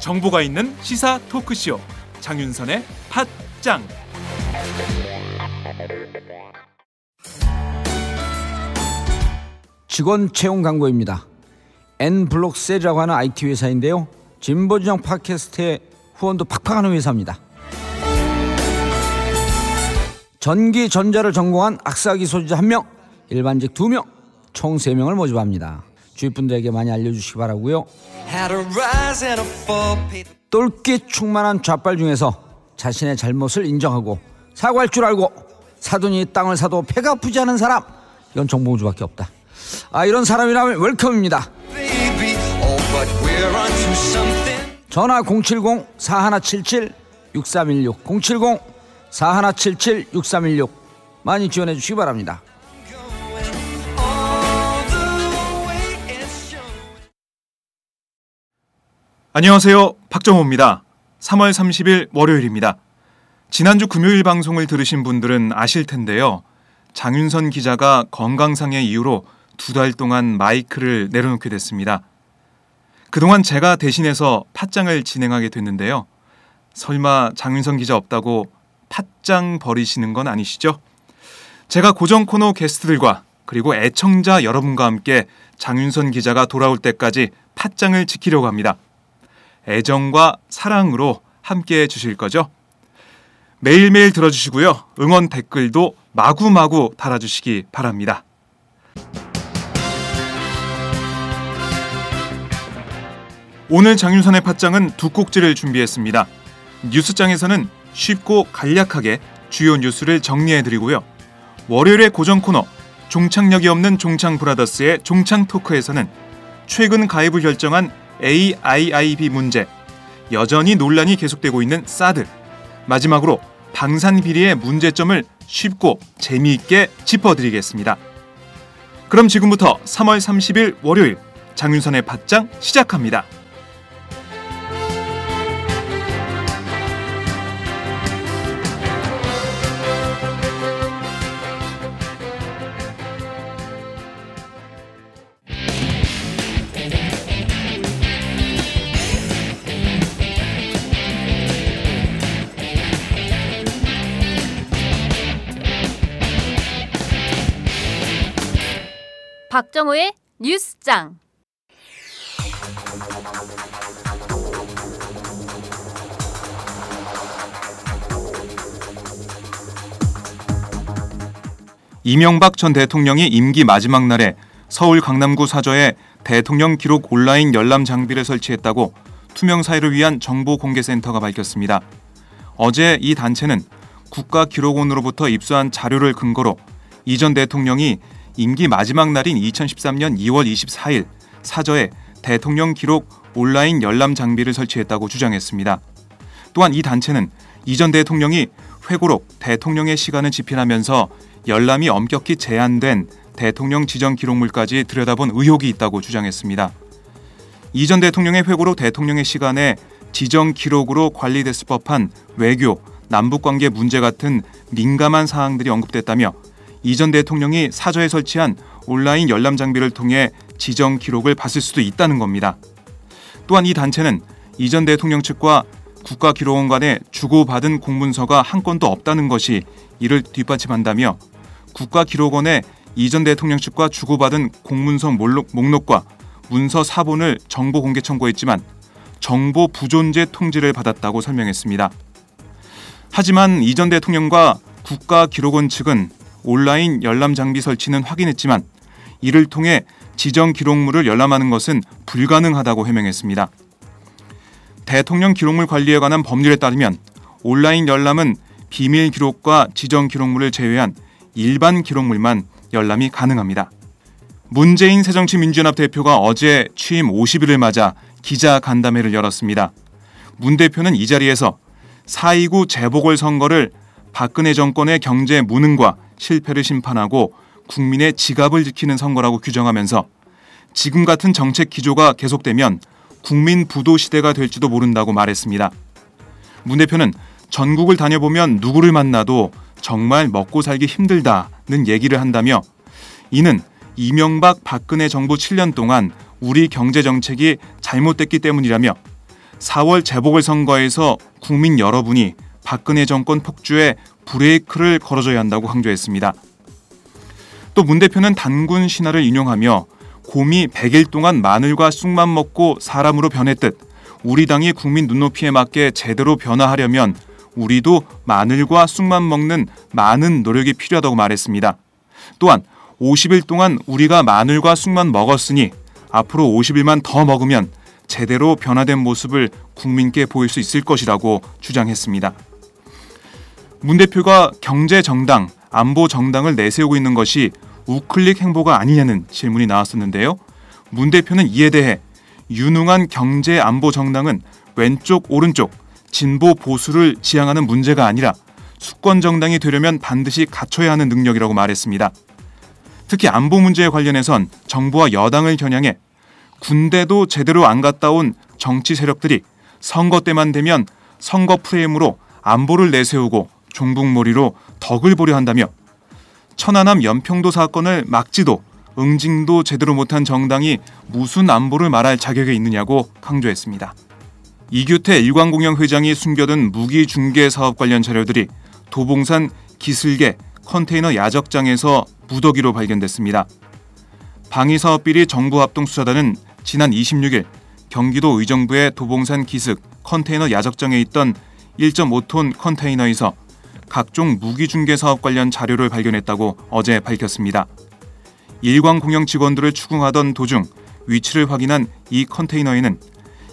정보가 있는 시사 토크쇼 장윤선의 팟짱 직원 채용 광고입니다. N블록셀이라고 하는 IT 회사인데요. 진보진영 팟캐스트의 후원도 팍팍하는 회사입니다. 전기 전자를 전공한 악사기 소지자 1명, 일반직 2명, 총 3명을 모집합니다. 주위 분들에게 많이 알려주시기 바라고요. 똘끼 충만한 좌빨 중에서 자신의 잘못을 인정하고 사과할 줄 알고 사돈이 땅을 사도 배가 아프지 않은 사람 이건 정봉주밖에 없다. 아 이런 사람이라면 웰컴입니다. 전화 070-4177-6316 070-4177-6316 많이 지원해 주시기 바랍니다. 안녕하세요. 박정호입니다. 3월 30일 월요일입니다. 지난주 금요일 방송을 들으신 분들은 아실 텐데요. 장윤선 기자가 건강상의 이유로 두 달 동안 마이크를 내려놓게 됐습니다 그동안 제가 대신해서 팟장을 진행하게 됐는데요 설마 장윤선 기자 없다고 팟장 버리시는 건 아니시죠? 제가 고정 코너 게스트들과 그리고 애청자 여러분과 함께 장윤선 기자가 돌아올 때까지 팟장을 지키려고 합니다. 애정과 사랑으로 함께 해주실 거죠? 매일매일 들어주시고요. 응원 댓글도 마구마구 달아주시기 바랍니다. 오늘 장윤선의 팟장은 두 꼭지를 준비했습니다. 뉴스장에서는 쉽고 간략하게 주요 뉴스를 정리해드리고요. 월요일의 고정 코너 종착역이 없는 종창 브라더스의 종창 토크에서는 최근 가입을 결정한 AIIB 문제, 여전히 논란이 계속되고 있는 사드, 마지막으로 방산 비리의 문제점을 쉽고 재미있게 짚어드리겠습니다. 그럼 지금부터 3월 30일 월요일 장윤선의 팟장 시작합니다. 박정호의 뉴스장. 이명박 전 대통령이 임기 마지막 날에 서울 강남구 사저에 대통령 기록 온라인 열람 장비를 설치했다고 투명 사회를 위한 정보 공개 센터가 밝혔습니다. 어제 이 단체는 국가기록원으로부터 입수한 자료를 근거로 이전 대통령이 임기 마지막 날인 2013년 2월 24일 사저에 대통령 기록 온라인 열람 장비를 설치했다고 주장했습니다. 또한 이 단체는 이전 대통령이 회고록 대통령의 시간을 집필하면서 열람이 엄격히 제한된 대통령 지정 기록물까지 들여다본 의혹이 있다고 주장했습니다. 이전 대통령의 회고록 대통령의 시간에 지정 기록으로 관리됐을 법한 외교, 남북 관계 문제 같은 민감한 사항들이 언급됐다며 이전 대통령이 사저에 설치한 온라인 열람 장비를 통해 지정 기록을 봤을 수도 있다는 겁니다. 또한 이 단체는 이전 대통령 측과 국가기록원 간에 주고받은 공문서가 한 건도 없다는 것이 이를 뒷받침한다며 국가기록원에 이전 대통령 측과 주고받은 공문서 목록과 문서 사본을 정보 공개 청구했지만 정보 부존재 통지를 받았다고 설명했습니다. 하지만 이전 대통령과 국가기록원 측은 온라인 열람 장비 설치는 확인했지만 이를 통해 지정 기록물을 열람하는 것은 불가능하다고 해명했습니다. 대통령 기록물 관리에 관한 법률에 따르면 온라인 열람은 비밀 기록과 지정 기록물을 제외한 일반 기록물만 열람이 가능합니다. 문재인 새정치민주연합 대표가 어제 취임 50일을 맞아 기자 간담회를 열었습니다. 문 대표는 이 자리에서 4.29 재보궐선거를 박근혜 정권의 경제 무능과 실패를 심판하고 국민의 지갑을 지키는 선거라고 규정하면서 지금 같은 정책 기조가 계속되면 국민 부도 시대가 될지도 모른다고 말했습니다. 문 대표는 전국을 다녀보면 누구를 만나도 정말 먹고 살기 힘들다는 얘기를 한다며 이는 이명박 박근혜 정부 7년 동안 우리 경제 정책이 잘못됐기 때문이라며 4월 재보궐선거에서 국민 여러분이 박근혜 정권 폭주에 브레이크를 걸어줘야 한다고 강조했습니다. 또 문 대표는 단군 신화를 인용하며 곰이 100일 동안 마늘과 쑥만 먹고 사람으로 변했듯 우리 당이 국민 눈높이에 맞게 제대로 변화하려면 우리도 마늘과 쑥만 먹는 많은 노력이 필요하다고 말했습니다. 또한 50일 동안 우리가 마늘과 쑥만 먹었으니 앞으로 50일만 더 먹으면 제대로 변화된 모습을 국민께 보일 수 있을 것이라고 주장했습니다. 문 대표가 경제 정당, 안보 정당을 내세우고 있는 것이 우클릭 행보가 아니냐는 질문이 나왔었는데요. 문 대표는 이에 대해 유능한 경제 안보 정당은 왼쪽 오른쪽 진보 보수를 지향하는 문제가 아니라 수권 정당이 되려면 반드시 갖춰야 하는 능력이라고 말했습니다. 특히 안보 문제에 관련해선 정부와 여당을 겨냥해 군대도 제대로 안 갔다 온 정치 세력들이 선거 때만 되면 선거 프레임으로 안보를 내세우고 종북몰이로 덕을 보려 한다며 천안함 연평도 사건을 막지도 응징도 제대로 못한 정당이 무슨 안보를 말할 자격이 있느냐고 강조했습니다. 이규태 일광공영 회장이 숨겨둔 무기 중개 사업 관련 자료들이 도봉산 기슬개 컨테이너 야적장에서 무더기로 발견됐습니다. 방위사업비리 정부합동수사단은 지난 26일 경기도 의정부의 도봉산 기슭 컨테이너 야적장에 있던 1.5톤 컨테이너에서 각종 무기 중개 사업 관련 자료를 발견했다고 어제 밝혔습니다. 일광 공영 직원들을 추궁하던 도중 위치를 확인한 이 컨테이너에는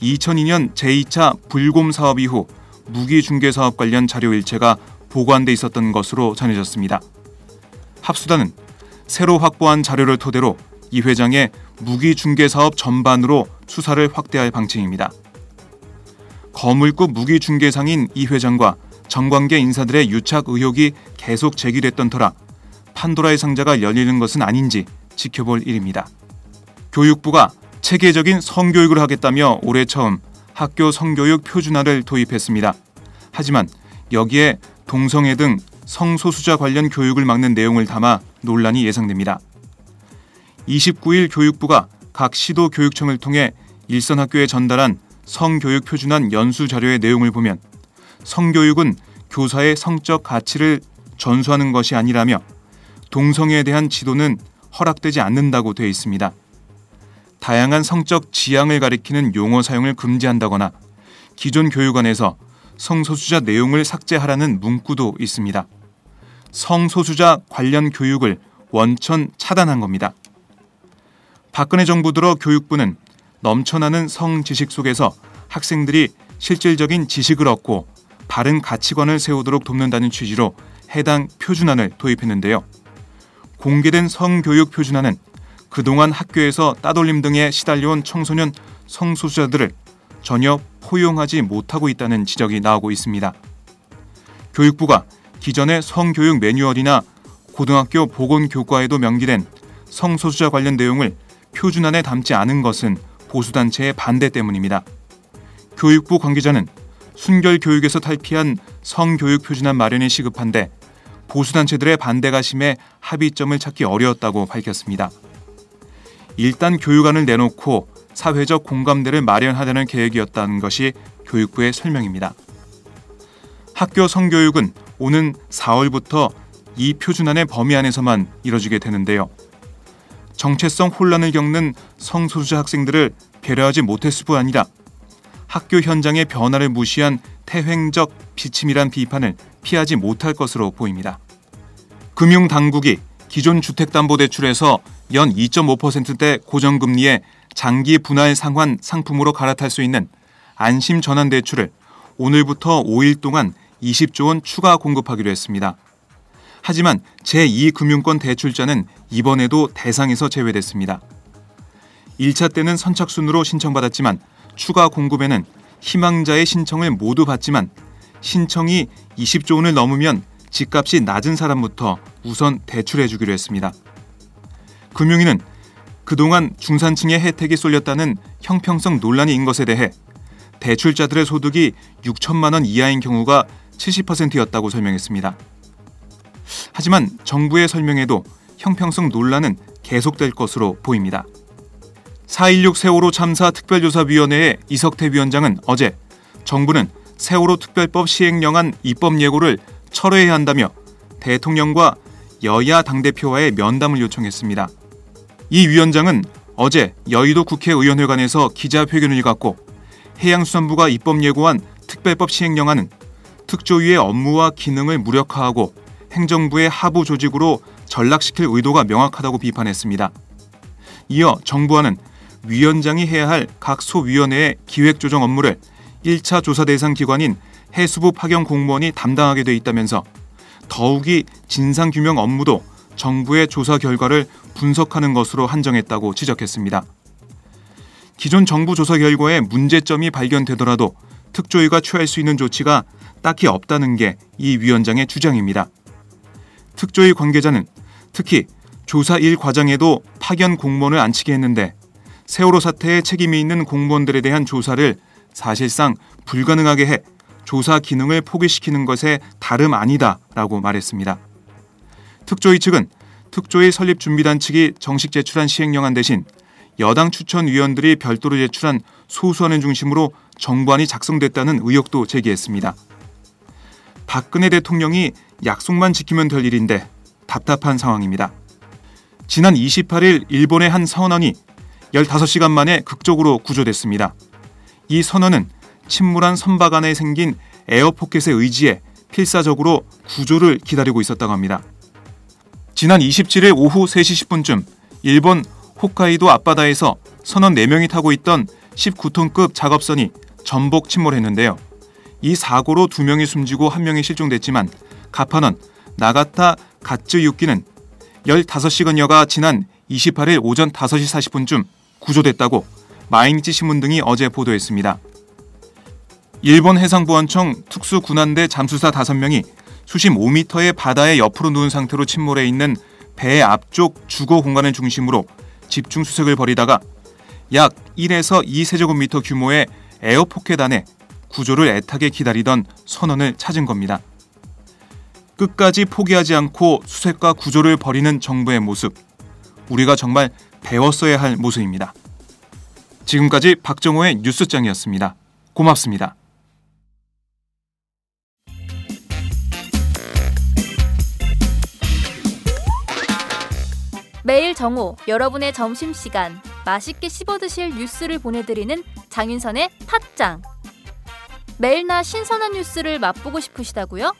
2002년 제2차 불곰 사업 이후 무기 중개 사업 관련 자료 일체가 보관돼 있었던 것으로 전해졌습니다. 합수단은 새로 확보한 자료를 토대로 이 회장의 무기 중개 사업 전반으로 수사를 확대할 방침입니다. 거물급 무기 중개상인 이 회장과 정관계 인사들의 유착 의혹이 계속 제기됐던 터라 판도라의 상자가 열리는 것은 아닌지 지켜볼 일입니다. 교육부가 체계적인 성교육을 하겠다며 올해 처음 학교 성교육 표준화를 도입했습니다. 하지만 여기에 동성애 등 성소수자 관련 교육을 막는 내용을 담아 논란이 예상됩니다. 29일 교육부가 각 시도 교육청을 통해 일선 학교에 전달한 성교육 표준안 연수 자료의 내용을 보면 성교육은 교사의 성적 가치를 전수하는 것이 아니라며 동성애에 대한 지도는 허락되지 않는다고 되어 있습니다. 다양한 성적 지향을 가리키는 용어 사용을 금지한다거나 기존 교육원에서 성소수자 내용을 삭제하라는 문구도 있습니다. 성소수자 관련 교육을 원천 차단한 겁니다. 박근혜 정부 들어 교육부는 넘쳐나는 성지식 속에서 학생들이 실질적인 지식을 얻고 바른 가치관을 세우도록 돕는다는 취지로 해당 표준안을 도입했는데요. 공개된 성교육 표준안은 그동안 학교에서 따돌림 등에 시달려온 청소년 성소수자들을 전혀 포용하지 못하고 있다는 지적이 나오고 있습니다. 교육부가 기존의 성교육 매뉴얼이나 고등학교 보건교과에도 명기된 성소수자 관련 내용을 표준안에 담지 않은 것은 보수단체의 반대 때문입니다. 교육부 관계자는 순결 교육에서 탈피한 성교육 표준안 마련이 시급한데 보수단체들의 반대가 심해 합의점을 찾기 어려웠다고 밝혔습니다. 일단 교육안을 내놓고 사회적 공감대를 마련하려는 계획이었다는 것이 교육부의 설명입니다. 학교 성교육은 오는 4월부터 이 표준안의 범위 안에서만 이뤄지게 되는데요. 정체성 혼란을 겪는 성소수자 학생들을 배려하지 못했을 뿐 아니라 학교 현장의 변화를 무시한 태횡적 비침이란 비판을 피하지 못할 것으로 보입니다. 금융당국이 기존 주택담보대출에서 연 2.5%대 고정금리의 장기 분할 상환 상품으로 갈아탈 수 있는 안심 전환 대출을 오늘부터 5일 동안 20조 원 추가 공급하기로 했습니다. 하지만 제2금융권 대출자는 이번에도 대상에서 제외됐습니다. 1차 때는 선착순으로 신청받았지만 추가 공급에는 희망자의 신청을 모두 받지만 신청이 20조 원을 넘으면 집값이 낮은 사람부터 우선 대출해 주기로 했습니다. 금융위는 그동안 중산층의 혜택이 쏠렸다는 형평성 논란이 인 것에 대해 대출자들의 소득이 6천만 원 이하인 경우가 70%였다고 설명했습니다. 하지만 정부의 설명에도 형평성 논란은 계속될 것으로 보입니다. 4.16 세월호 참사 특별조사위원회의 이석태 위원장은 어제 정부는 세월호 특별법 시행령안 입법 예고를 철회해야 한다며 대통령과 여야 당대표와의 면담을 요청했습니다. 이 위원장은 어제 여의도 국회의원회관에서 기자회견을 갖고 해양수산부가 입법 예고한 특별법 시행령안은 특조위의 업무와 기능을 무력화하고 행정부의 하부 조직으로 전락시킬 의도가 명확하다고 비판했습니다. 이어 정부와는 위원장이 해야 할 각 소위원회의 기획조정 업무를 1차 조사 대상 기관인 해수부 파견 공무원이 담당하게 돼 있다면서 더욱이 진상 규명 업무도 정부의 조사 결과를 분석하는 것으로 한정했다고 지적했습니다. 기존 정부 조사 결과에 문제점이 발견되더라도 특조위가 취할 수 있는 조치가 딱히 없다는 게 이 위원장의 주장입니다. 특조위 관계자는 특히 조사 일 과정에도 파견 공무원을 안치게 했는데 세월호 사태에 책임이 있는 공무원들에 대한 조사를 사실상 불가능하게 해 조사 기능을 포기시키는 것에 다름 아니다라고 말했습니다. 특조위 측은 특조위 설립 준비단 측이 정식 제출한 시행령안 대신 여당 추천 위원들이 별도로 제출한 소수안을 중심으로 정부안이 작성됐다는 의혹도 제기했습니다. 박근혜 대통령이 약속만 지키면 될 일인데 답답한 상황입니다. 지난 28일 일본의 한 선원이 15시간 만에 극적으로 구조됐습니다. 이 선원은 침몰한 선박 안에 생긴 에어포켓에 의지해 필사적으로 구조를 기다리고 있었다고 합니다. 지난 27일 오후 3시 10분쯤 일본 홋카이도 앞바다에서 선원 4명이 타고 있던 19톤급 작업선이 전복 침몰했는데요. 이 사고로 2명이 숨지고 1명이 실종됐지만 가파넌 나가타 가츠 유키는 15시간여가 지난 28일 오전 5시 40분쯤 구조됐다고 마이니치 신문 등이 어제 보도했습니다. 일본 해상보안청 특수구난대 잠수사 5명이 수심 5m의 바다에 옆으로 누운 상태로 침몰해 있는 배 앞쪽 주거 공간을 중심으로 집중 수색을 벌이다가 약 1에서 2세제곱미터 규모의 에어포켓 안에 구조를 애타게 기다리던 선원을 찾은 겁니다. 끝까지 포기하지 않고 수색과 구조를 벌이는 정부의 모습. 우리가 정말 배웠어야 할 모습입니다. 지금까지 박정호의 뉴스장이었습니다. 고맙습니다. 매일 정오 여러분의 점심 시간 맛있게 씹어 드실 뉴스를 보내드리는 장윤선의 팟짱. 매일 낮 신선한 뉴스를 맛보고 싶으시다고요?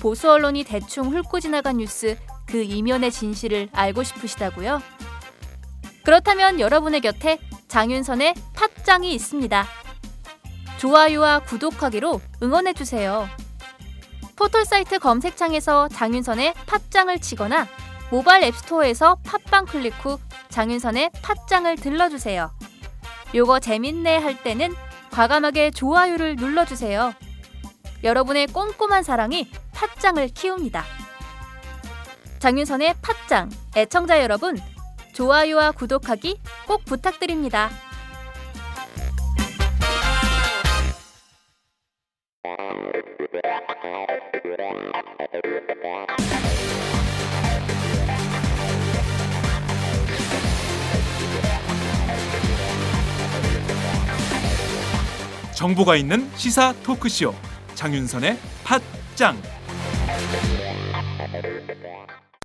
보수 언론이 대충 훑고 지나간 뉴스 그 이면의 진실을 알고 싶으시다고요? 그렇다면 여러분의 곁에 장윤선의 팟짱이 있습니다. 좋아요와 구독하기로 응원해주세요. 포털사이트 검색창에서 장윤선의 팟짱을 치거나 모바일 앱스토어에서 팟빵 클릭 후 장윤선의 팟짱을 들러주세요. 요거 재밌네 할 때는 과감하게 좋아요를 눌러주세요. 여러분의 꼼꼼한 사랑이 팟짱을 키웁니다. 장윤선의 팟짱 애청자 여러분 좋아요와 구독하기 꼭 부탁드립니다. 정보가 있는 시사 토크쇼 장윤선의 팟짱